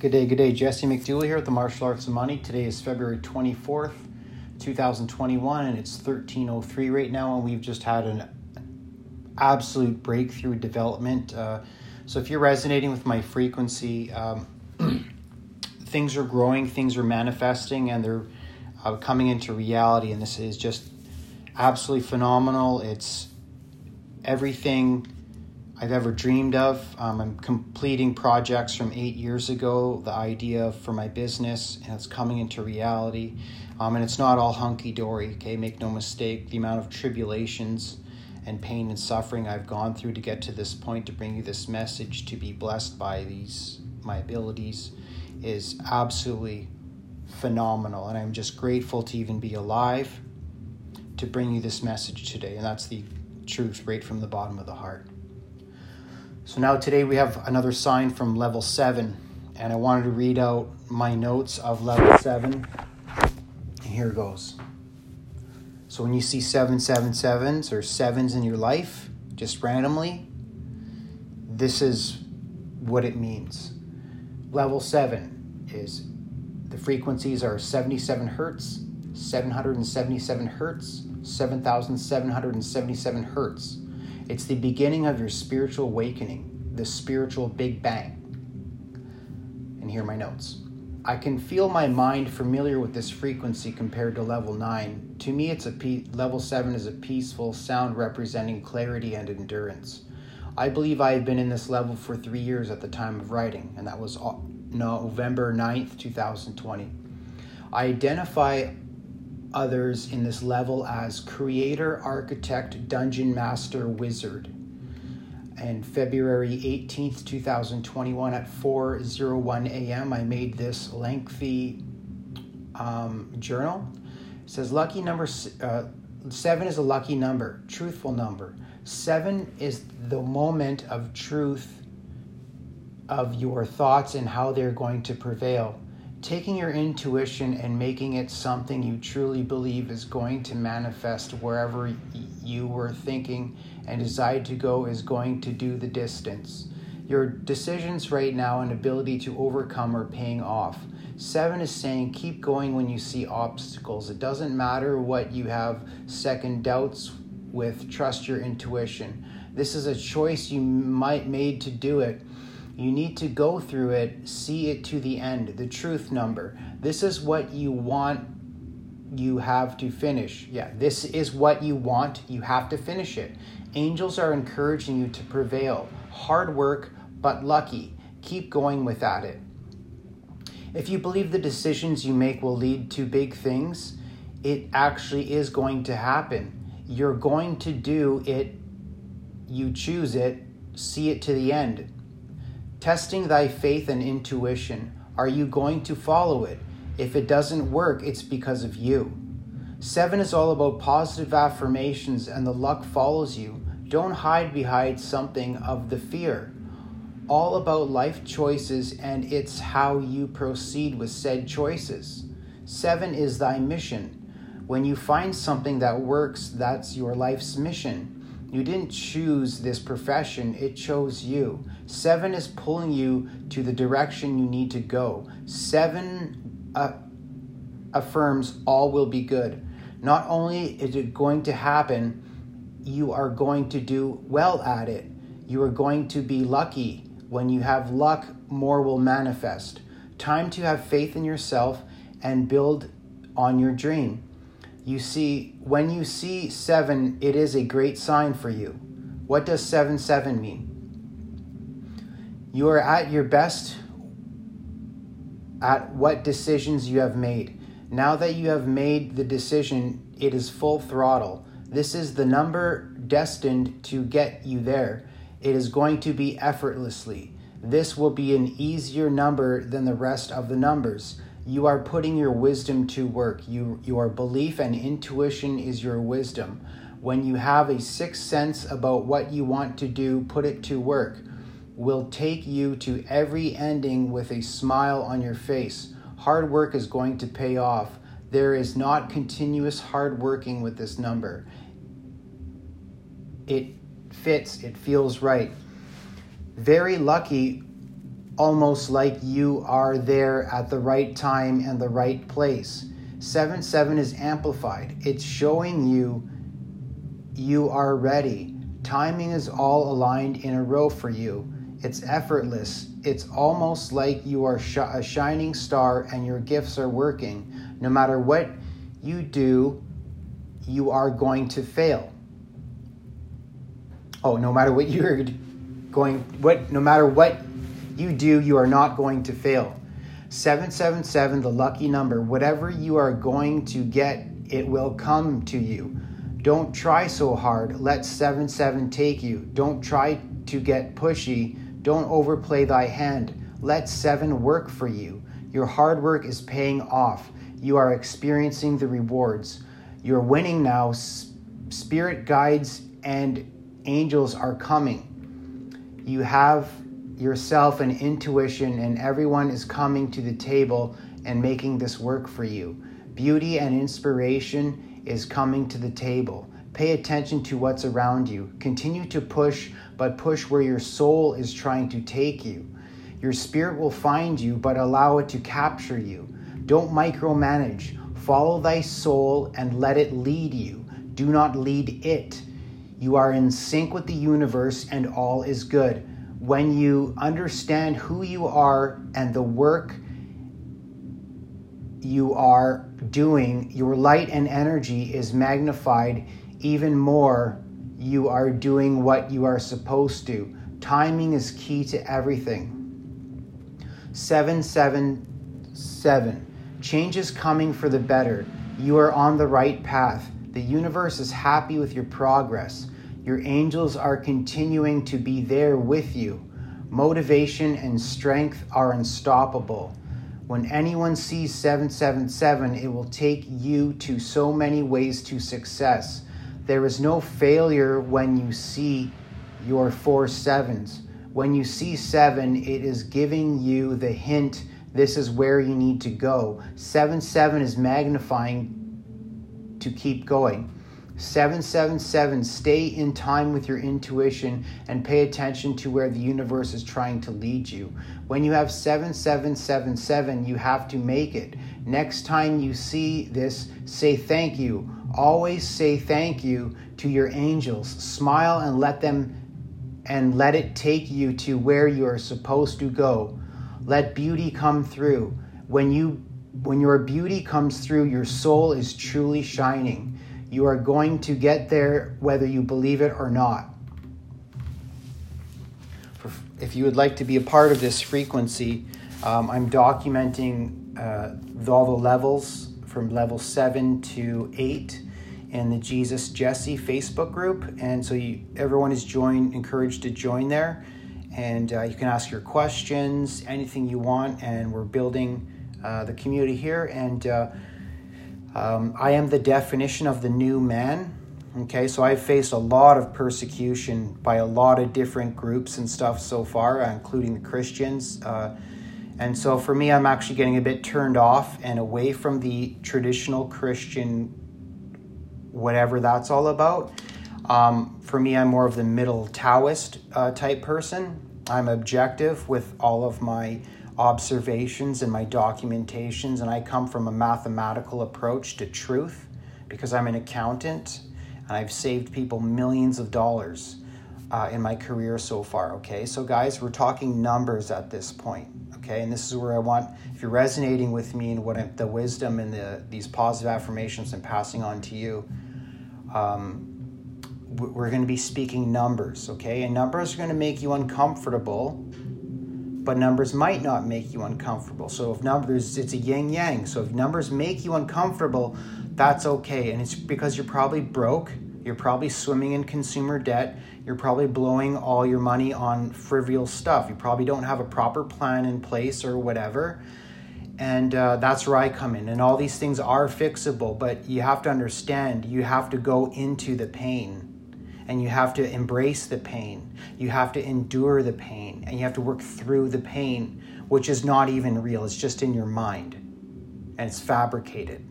Good day, good day. Jesse McDooley here at the Martial Arts of Money. Today is February 24th, 2021, and it's 1303 right now, and we've just had an absolute breakthrough development. Uh, so if you're resonating with my frequency, um, things are growing, things are manifesting, and they're uh, coming into reality, and this is just absolutely phenomenal. It's everything I've ever dreamed of. Um, I'm completing projects from eight years ago, the idea for my business, and it's coming into reality. Um, and it's not all hunky dory, okay? Make no mistake. The amount of tribulations and pain and suffering I've gone through to get to this point to bring you this message to be blessed by these my abilities is absolutely phenomenal and I'm just grateful to even be alive to bring you this message today and that's the truth right from the bottom of the heart. So now today we have another sign from level 7 and I wanted to read out my notes of level 7. And here goes. So when you see 777s or 7s in your life just randomly, this is what it means. Level 7 is the frequencies are 77 hertz, 777 hertz, 7777 hertz. It's the beginning of your spiritual awakening, the spiritual Big Bang. And here are my notes. I can feel my mind familiar with this frequency compared to level 9. To me, it's a pe- level 7 is a peaceful sound representing clarity and endurance. I believe I had been in this level for three years at the time of writing, and that was November 9th, 2020. I identify others in this level as creator, architect, dungeon master, wizard. And February 18th, 2021, at 4:01 a.m., I made this lengthy um, journal. It says lucky number uh, seven is a lucky number, truthful number. Seven is the moment of truth of your thoughts and how they're going to prevail taking your intuition and making it something you truly believe is going to manifest wherever you were thinking and decide to go is going to do the distance. Your decisions right now and ability to overcome are paying off. Seven is saying keep going when you see obstacles. It doesn't matter what you have second doubts with, trust your intuition. This is a choice you might made to do it you need to go through it, see it to the end, the truth number. This is what you want, you have to finish. Yeah, this is what you want, you have to finish it. Angels are encouraging you to prevail. Hard work, but lucky. Keep going without it. If you believe the decisions you make will lead to big things, it actually is going to happen. You're going to do it, you choose it, see it to the end testing thy faith and intuition. Are you going to follow it? If it doesn't work, it's because of you. Seven is all about positive affirmations, and the luck follows you. Don't hide behind something of the fear. All about life choices, and it's how you proceed with said choices. Seven is thy mission. When you find something that works, that's your life's mission. You didn't choose this profession, it chose you. Seven is pulling you to the direction you need to go. Seven uh, affirms all will be good. Not only is it going to happen, you are going to do well at it. You are going to be lucky. When you have luck, more will manifest. Time to have faith in yourself and build on your dream you see, when you see seven, it is a great sign for you. What does 7 7 mean? You are at your best at what decisions you have made. Now that you have made the decision, it is full throttle. This is the number destined to get you there. It is going to be effortlessly. This will be an easier number than the rest of the numbers you are putting your wisdom to work. You, your belief and intuition is your wisdom. When you have a sixth sense about what you want to do, put it to work. Will take you to every ending with a smile on your face. Hard work is going to pay off. There is not continuous hard working with this number. It fits, it feels right. Very lucky almost like you are there at the right time and the right place. 7 7 is amplified, it's showing you you are ready. Timing is all aligned in a row for you. It's effortless. It's almost like you are sh- a shining star and your gifts are working. No matter what you do, you are going to fail. Oh, no matter what you're going what no matter what you do, you are not going to fail. 777 the lucky number. Whatever you are going to get, it will come to you. Don't try so hard. Let 7 7 take you. Don't try to get pushy. Don't overplay thy hand. Let 7 work for you. Your hard work is paying off. You are experiencing the rewards. You're winning now. Spirit guides and angels are coming. You have yourself and intuition, and everyone is coming to the table and making this work for you. Beauty and inspiration is coming to the table. Pay attention to what's around you. Continue to push, but push where your soul is trying to take you. Your spirit will find you, but allow it to capture you. Don't micromanage. Follow thy soul and let it lead you. Do not lead it. You are in sync with the universe, and all is good. When you understand who you are and the work you are doing, your light and energy is magnified even more. You are doing what you are supposed to. Timing is key to everything. 777. Change is coming for the better. You are on the right path. The universe is happy with your progress. Your angels are continuing to be there with you. Motivation and strength are unstoppable. When anyone sees 777, it will take you to so many ways to success. There is no failure when you see your four sevens. When you see seven, it is giving you the hint this is where you need to go. 7 7 is magnifying to keep going. 777 stay in time with your intuition and pay attention to where the universe is trying to lead you. When you have 7777 you have to make it. Next time you see this say thank you. Always say thank you to your angels. Smile and let them and let it take you to where you are supposed to go. Let beauty come through. When you when your beauty comes through your soul is truly shining you are going to get there whether you believe it or not. If you would like to be a part of this frequency, um, I'm documenting uh, all the levels from level 7 to 8 in the Jesus Jesse Facebook group. And so you, everyone is joined, encouraged to join there. And uh, you can ask your questions, anything you want. And we're building uh, the community here. And uh, um, I am the definition of the new man. Okay, so I've faced a lot of persecution by a lot of different groups and stuff so far, uh, including the Christians. Uh, and so for me, I'm actually getting a bit turned off and away from the traditional Christian, whatever that's all about. Um, for me, I'm more of the middle Taoist uh, type person. I'm objective with all of my observations and my documentations, and I come from a mathematical approach to truth because I'm an accountant and I've saved people millions of dollars uh, in my career so far. Okay, so guys, we're talking numbers at this point. Okay, and this is where I want, if you're resonating with me and what I'm, the wisdom and the these positive affirmations I'm passing on to you, um, we're going to be speaking numbers. Okay, and numbers are going to make you uncomfortable but numbers might not make you uncomfortable. So if numbers, it's a yin yang. So if numbers make you uncomfortable, that's okay. And it's because you're probably broke, you're probably swimming in consumer debt, you're probably blowing all your money on frivolous stuff. You probably don't have a proper plan in place or whatever. And uh, that's where I come in. And all these things are fixable, but you have to understand you have to go into the pain and you have to embrace the pain. You have to endure the pain and you have to work through the pain, which is not even real. It's just in your mind and it's fabricated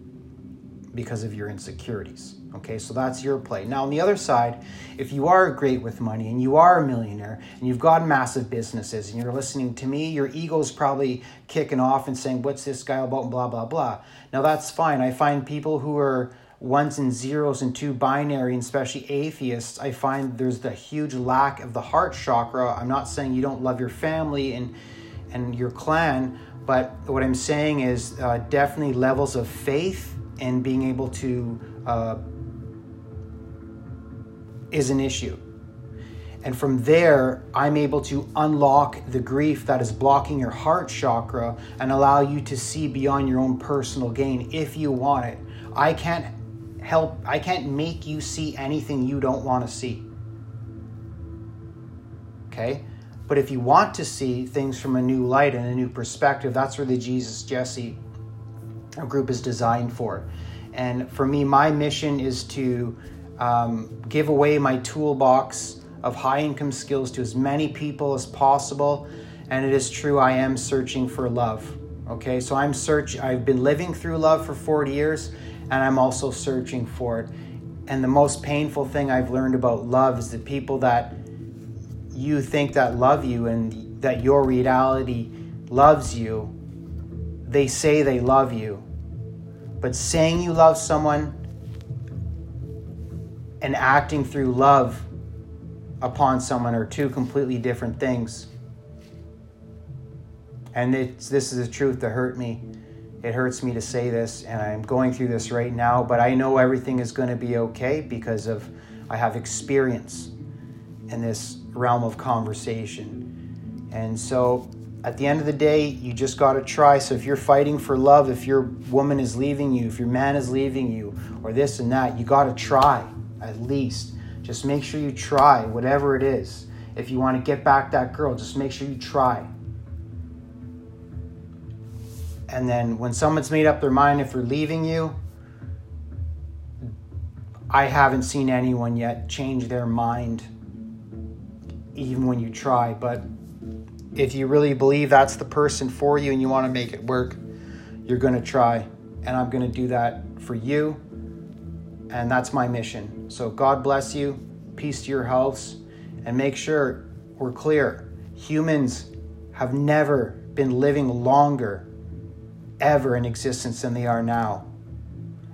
because of your insecurities. Okay, so that's your play. Now, on the other side, if you are great with money and you are a millionaire and you've got massive businesses and you're listening to me, your ego's probably kicking off and saying, What's this guy about? And blah, blah, blah. Now, that's fine. I find people who are ones and zeros and two binary, and especially atheists, I find there's the huge lack of the heart chakra. I'm not saying you don't love your family and, and your clan, but what I'm saying is uh, definitely levels of faith and being able to. Uh, is an issue. And from there, I'm able to unlock the grief that is blocking your heart chakra and allow you to see beyond your own personal gain if you want it. I can't help, I can't make you see anything you don't want to see. Okay? But if you want to see things from a new light and a new perspective, that's where the Jesus Jesse group is designed for. And for me, my mission is to um, give away my toolbox of high income skills to as many people as possible. And it is true, I am searching for love. Okay, so I'm search. I've been living through love for 40 years, and I'm also searching for it. And the most painful thing I've learned about love is the people that you think that love you and that your reality loves you, they say they love you. But saying you love someone and acting through love upon someone are two completely different things. And it's, this is the truth that hurt me. It hurts me to say this, and I'm going through this right now, but I know everything is going to be okay because of I have experience in this realm of conversation. And so at the end of the day, you just got to try. So if you're fighting for love, if your woman is leaving you, if your man is leaving you, or this and that, you got to try at least. Just make sure you try, whatever it is. If you want to get back that girl, just make sure you try. And then when someone's made up their mind if they're leaving you, I haven't seen anyone yet change their mind, even when you try. But if you really believe that's the person for you and you want to make it work, you're going to try. And I'm going to do that for you and that's my mission. So God bless you, peace to your house, and make sure we're clear. Humans have never been living longer ever in existence than they are now.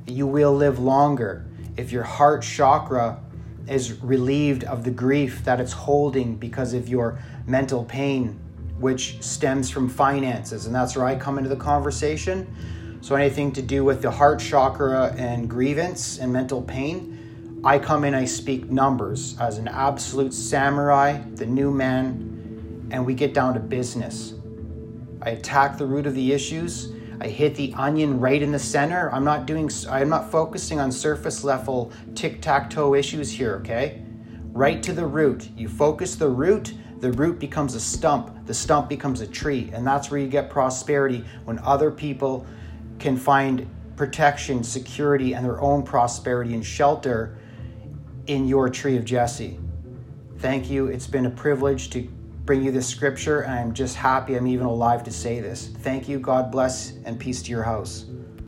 You will live longer if your heart chakra is relieved of the grief that it's holding because of your mental pain, which stems from finances. And that's where I come into the conversation. So, anything to do with the heart chakra and grievance and mental pain, I come in, I speak numbers as an absolute samurai, the new man, and we get down to business. I attack the root of the issues. I hit the onion right in the center. I'm not doing, I'm not focusing on surface level tic tac toe issues here, okay? Right to the root. You focus the root, the root becomes a stump, the stump becomes a tree, and that's where you get prosperity when other people can find protection, security, and their own prosperity and shelter in your tree of Jesse. Thank you. It's been a privilege to bring you this scripture, and I'm just happy I'm even alive to say this. Thank you. God bless, and peace to your house.